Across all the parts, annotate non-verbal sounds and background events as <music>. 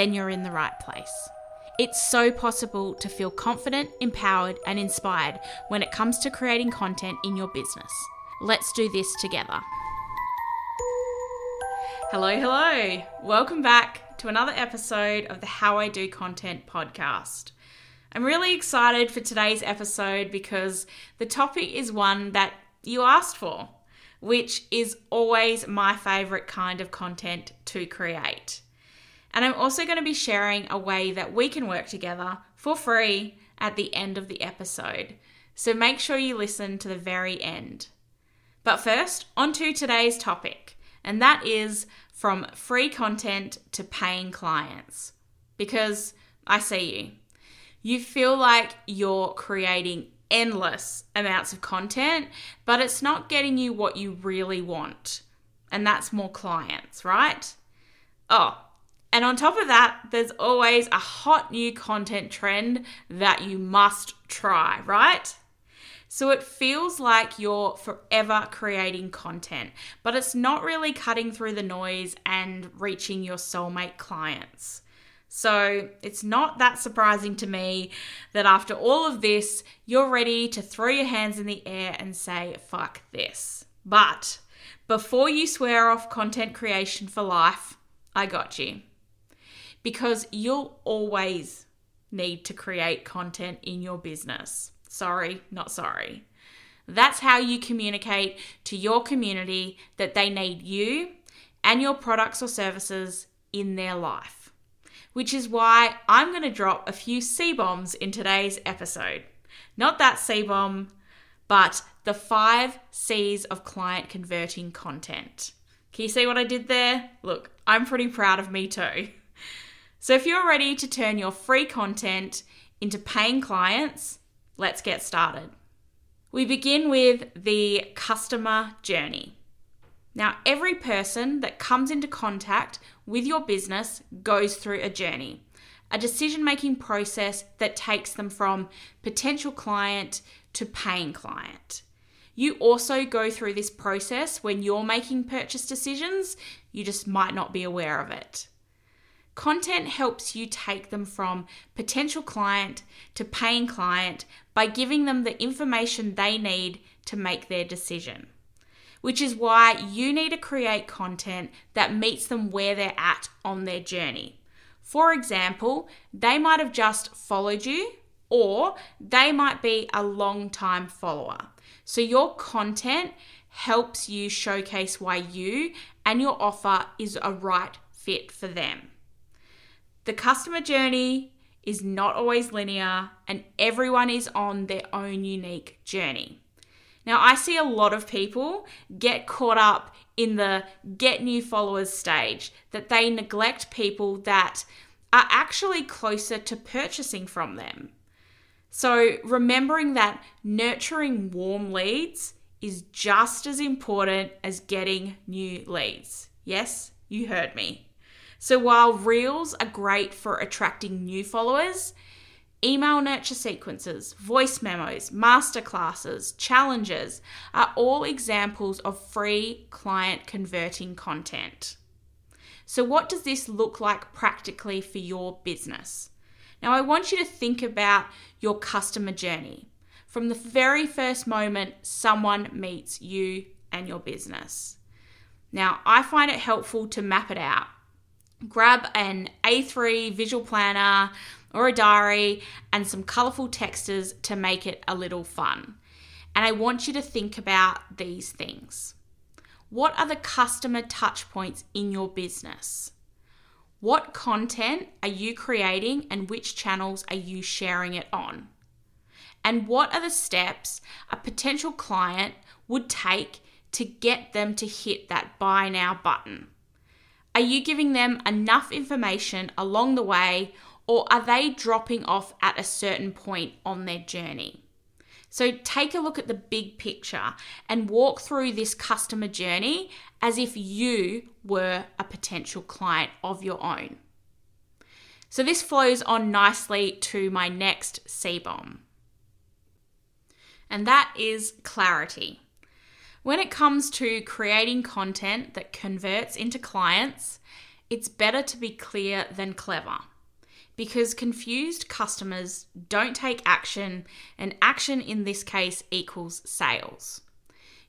then you're in the right place. It's so possible to feel confident, empowered, and inspired when it comes to creating content in your business. Let's do this together. Hello, hello. Welcome back to another episode of the How I Do Content podcast. I'm really excited for today's episode because the topic is one that you asked for, which is always my favorite kind of content to create. And I'm also going to be sharing a way that we can work together for free at the end of the episode. So make sure you listen to the very end. But first, on to today's topic, and that is from free content to paying clients. Because I see you. You feel like you're creating endless amounts of content, but it's not getting you what you really want. And that's more clients, right? Oh, and on top of that, there's always a hot new content trend that you must try, right? So it feels like you're forever creating content, but it's not really cutting through the noise and reaching your soulmate clients. So it's not that surprising to me that after all of this, you're ready to throw your hands in the air and say, fuck this. But before you swear off content creation for life, I got you because you'll always need to create content in your business. Sorry, not sorry. That's how you communicate to your community that they need you and your products or services in their life. Which is why I'm going to drop a few C bombs in today's episode. Not that C bomb, but the five C's of client converting content. Can you see what I did there? Look, I'm pretty proud of me too. <laughs> So if you're ready to turn your free content into paying clients, let's get started. We begin with the customer journey. Now, every person that comes into contact with your business goes through a journey, a decision making process that takes them from potential client to paying client. You also go through this process when you're making purchase decisions, you just might not be aware of it. Content helps you take them from potential client to paying client by giving them the information they need to make their decision. Which is why you need to create content that meets them where they're at on their journey. For example, they might have just followed you, or they might be a long time follower. So, your content helps you showcase why you and your offer is a right fit for them. The customer journey is not always linear, and everyone is on their own unique journey. Now, I see a lot of people get caught up in the get new followers stage, that they neglect people that are actually closer to purchasing from them. So, remembering that nurturing warm leads is just as important as getting new leads. Yes, you heard me. So while Reels are great for attracting new followers, email nurture sequences, voice memos, masterclasses, challenges are all examples of free client converting content. So, what does this look like practically for your business? Now, I want you to think about your customer journey from the very first moment someone meets you and your business. Now, I find it helpful to map it out grab an A3 visual planner or a diary and some colourful textas to make it a little fun. And I want you to think about these things. What are the customer touch points in your business? What content are you creating and which channels are you sharing it on? And what are the steps a potential client would take to get them to hit that buy now button? Are you giving them enough information along the way, or are they dropping off at a certain point on their journey? So take a look at the big picture and walk through this customer journey as if you were a potential client of your own. So this flows on nicely to my next C bomb. And that is clarity. When it comes to creating content that converts into clients, it's better to be clear than clever because confused customers don't take action, and action in this case equals sales.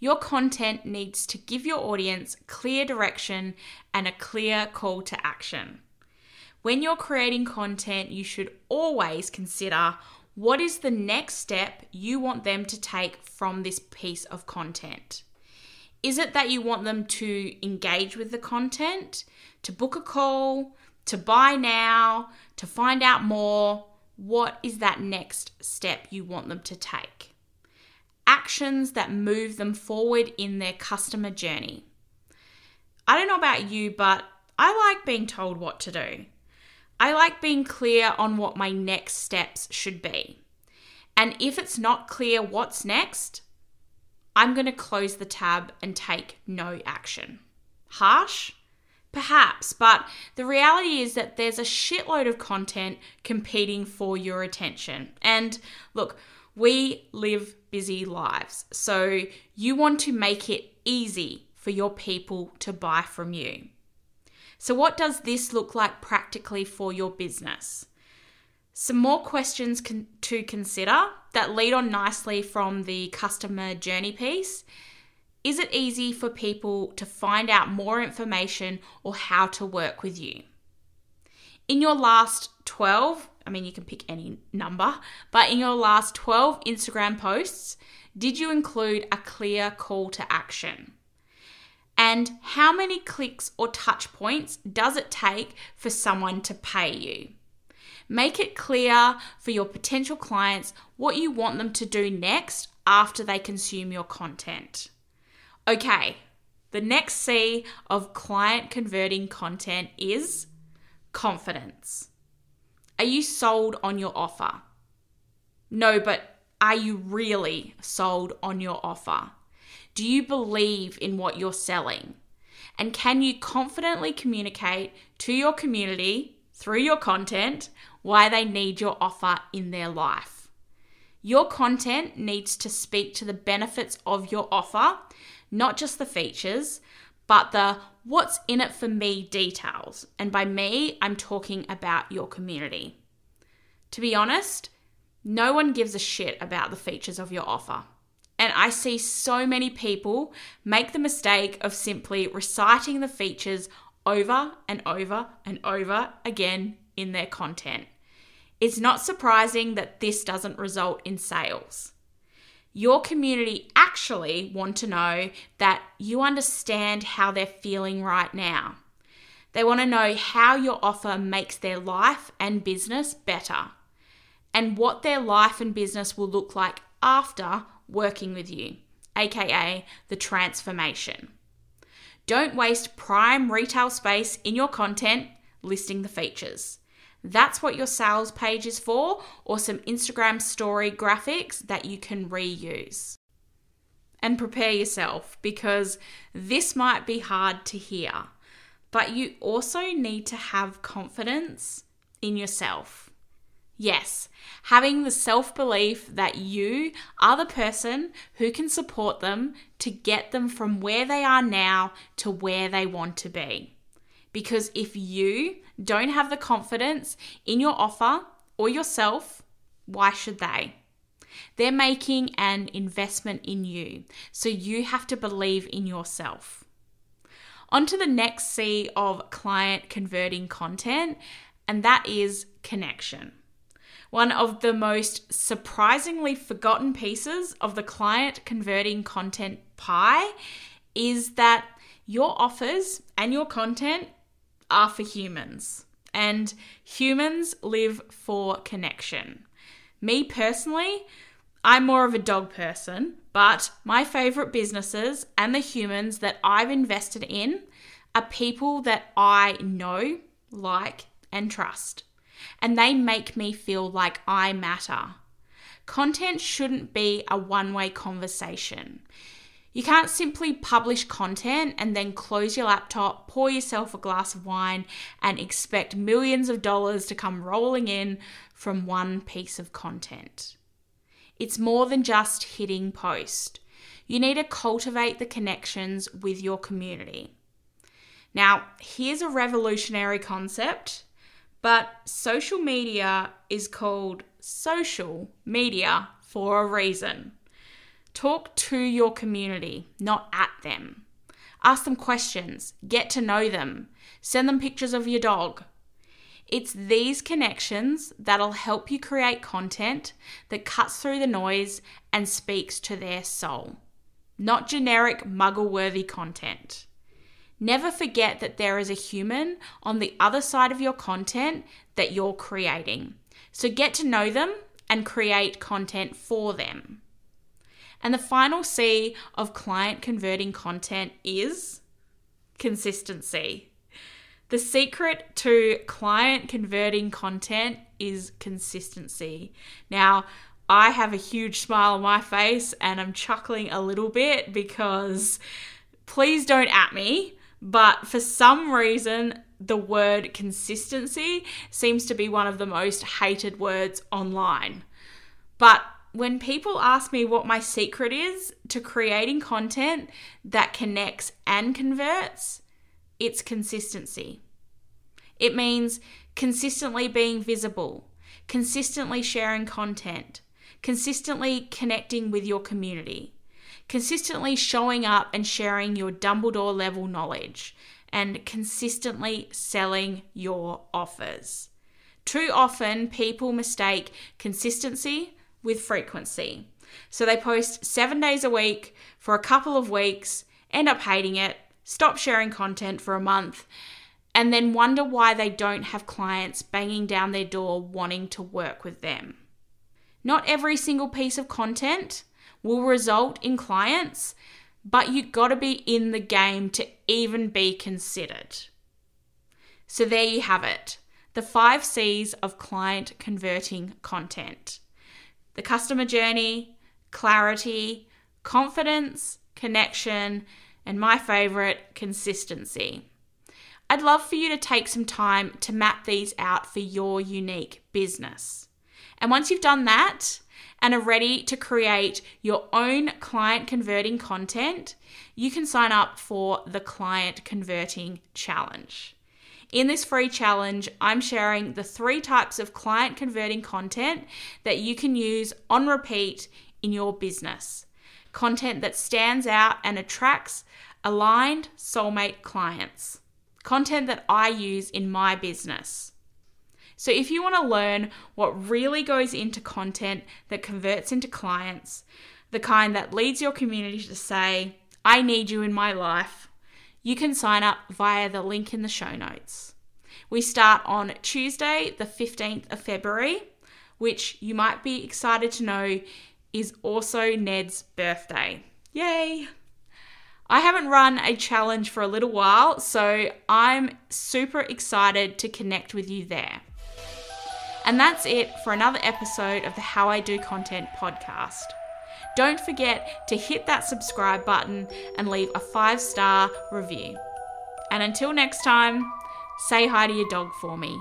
Your content needs to give your audience clear direction and a clear call to action. When you're creating content, you should always consider what is the next step you want them to take from this piece of content. Is it that you want them to engage with the content, to book a call, to buy now, to find out more? What is that next step you want them to take? Actions that move them forward in their customer journey. I don't know about you, but I like being told what to do. I like being clear on what my next steps should be. And if it's not clear what's next, I'm going to close the tab and take no action. Harsh? Perhaps, but the reality is that there's a shitload of content competing for your attention. And look, we live busy lives, so you want to make it easy for your people to buy from you. So, what does this look like practically for your business? Some more questions con- to consider that lead on nicely from the customer journey piece. Is it easy for people to find out more information or how to work with you? In your last 12, I mean, you can pick any number, but in your last 12 Instagram posts, did you include a clear call to action? And how many clicks or touch points does it take for someone to pay you? Make it clear for your potential clients what you want them to do next after they consume your content. Okay, the next C of client converting content is confidence. Are you sold on your offer? No, but are you really sold on your offer? Do you believe in what you're selling? And can you confidently communicate to your community through your content why they need your offer in their life? Your content needs to speak to the benefits of your offer, not just the features, but the what's in it for me details. And by me, I'm talking about your community. To be honest, no one gives a shit about the features of your offer. And I see so many people make the mistake of simply reciting the features over and over and over again in their content. It's not surprising that this doesn't result in sales. Your community actually want to know that you understand how they're feeling right now. They want to know how your offer makes their life and business better and what their life and business will look like after working with you, aka the transformation. Don't waste prime retail space in your content listing the features. That's what your sales page is for, or some Instagram story graphics that you can reuse. And prepare yourself because this might be hard to hear, but you also need to have confidence in yourself. Yes, having the self belief that you are the person who can support them to get them from where they are now to where they want to be. Because if you don't have the confidence in your offer or yourself, why should they? They're making an investment in you, so you have to believe in yourself. On to the next C of client converting content, and that is connection. One of the most surprisingly forgotten pieces of the client converting content pie is that your offers and your content are for humans, and humans live for connection. Me personally, I'm more of a dog person, but my favorite businesses and the humans that I've invested in are people that I know, like, and trust. And they make me feel like I matter. Content shouldn't be a one way conversation. You can't simply publish content and then close your laptop, pour yourself a glass of wine, and expect millions of dollars to come rolling in from one piece of content. It's more than just hitting post. You need to cultivate the connections with your community. Now, here's a revolutionary concept, but social media is called social media for a reason. Talk to your community, not at them. Ask them questions, get to know them, send them pictures of your dog. It's these connections that'll help you create content that cuts through the noise and speaks to their soul, not generic muggle worthy content. Never forget that there is a human on the other side of your content that you're creating. So get to know them and create content for them. And the final C of client converting content is consistency. The secret to client converting content is consistency. Now, I have a huge smile on my face and I'm chuckling a little bit because please don't at me, but for some reason, the word consistency seems to be one of the most hated words online. But when people ask me what my secret is to creating content that connects and converts, it's consistency. It means consistently being visible, consistently sharing content, consistently connecting with your community, consistently showing up and sharing your Dumbledore level knowledge, and consistently selling your offers. Too often, people mistake consistency with frequency. So they post seven days a week for a couple of weeks, end up hating it, stop sharing content for a month, and then wonder why they don't have clients banging down their door wanting to work with them. Not every single piece of content will result in clients, but you've got to be in the game to even be considered. So there you have it the five C's of client converting content the customer journey, clarity, confidence, connection, and my favorite, consistency. I'd love for you to take some time to map these out for your unique business. And once you've done that and are ready to create your own client converting content, you can sign up for the Client Converting Challenge. In this free challenge, I'm sharing the three types of client converting content that you can use on repeat in your business. Content that stands out and attracts aligned soulmate clients. Content that I use in my business. So, if you want to learn what really goes into content that converts into clients, the kind that leads your community to say, I need you in my life, you can sign up via the link in the show notes. We start on Tuesday, the 15th of February, which you might be excited to know is also Ned's birthday. Yay! I haven't run a challenge for a little while, so I'm super excited to connect with you there. And that's it for another episode of the How I Do Content podcast. Don't forget to hit that subscribe button and leave a five star review. And until next time, say hi to your dog for me.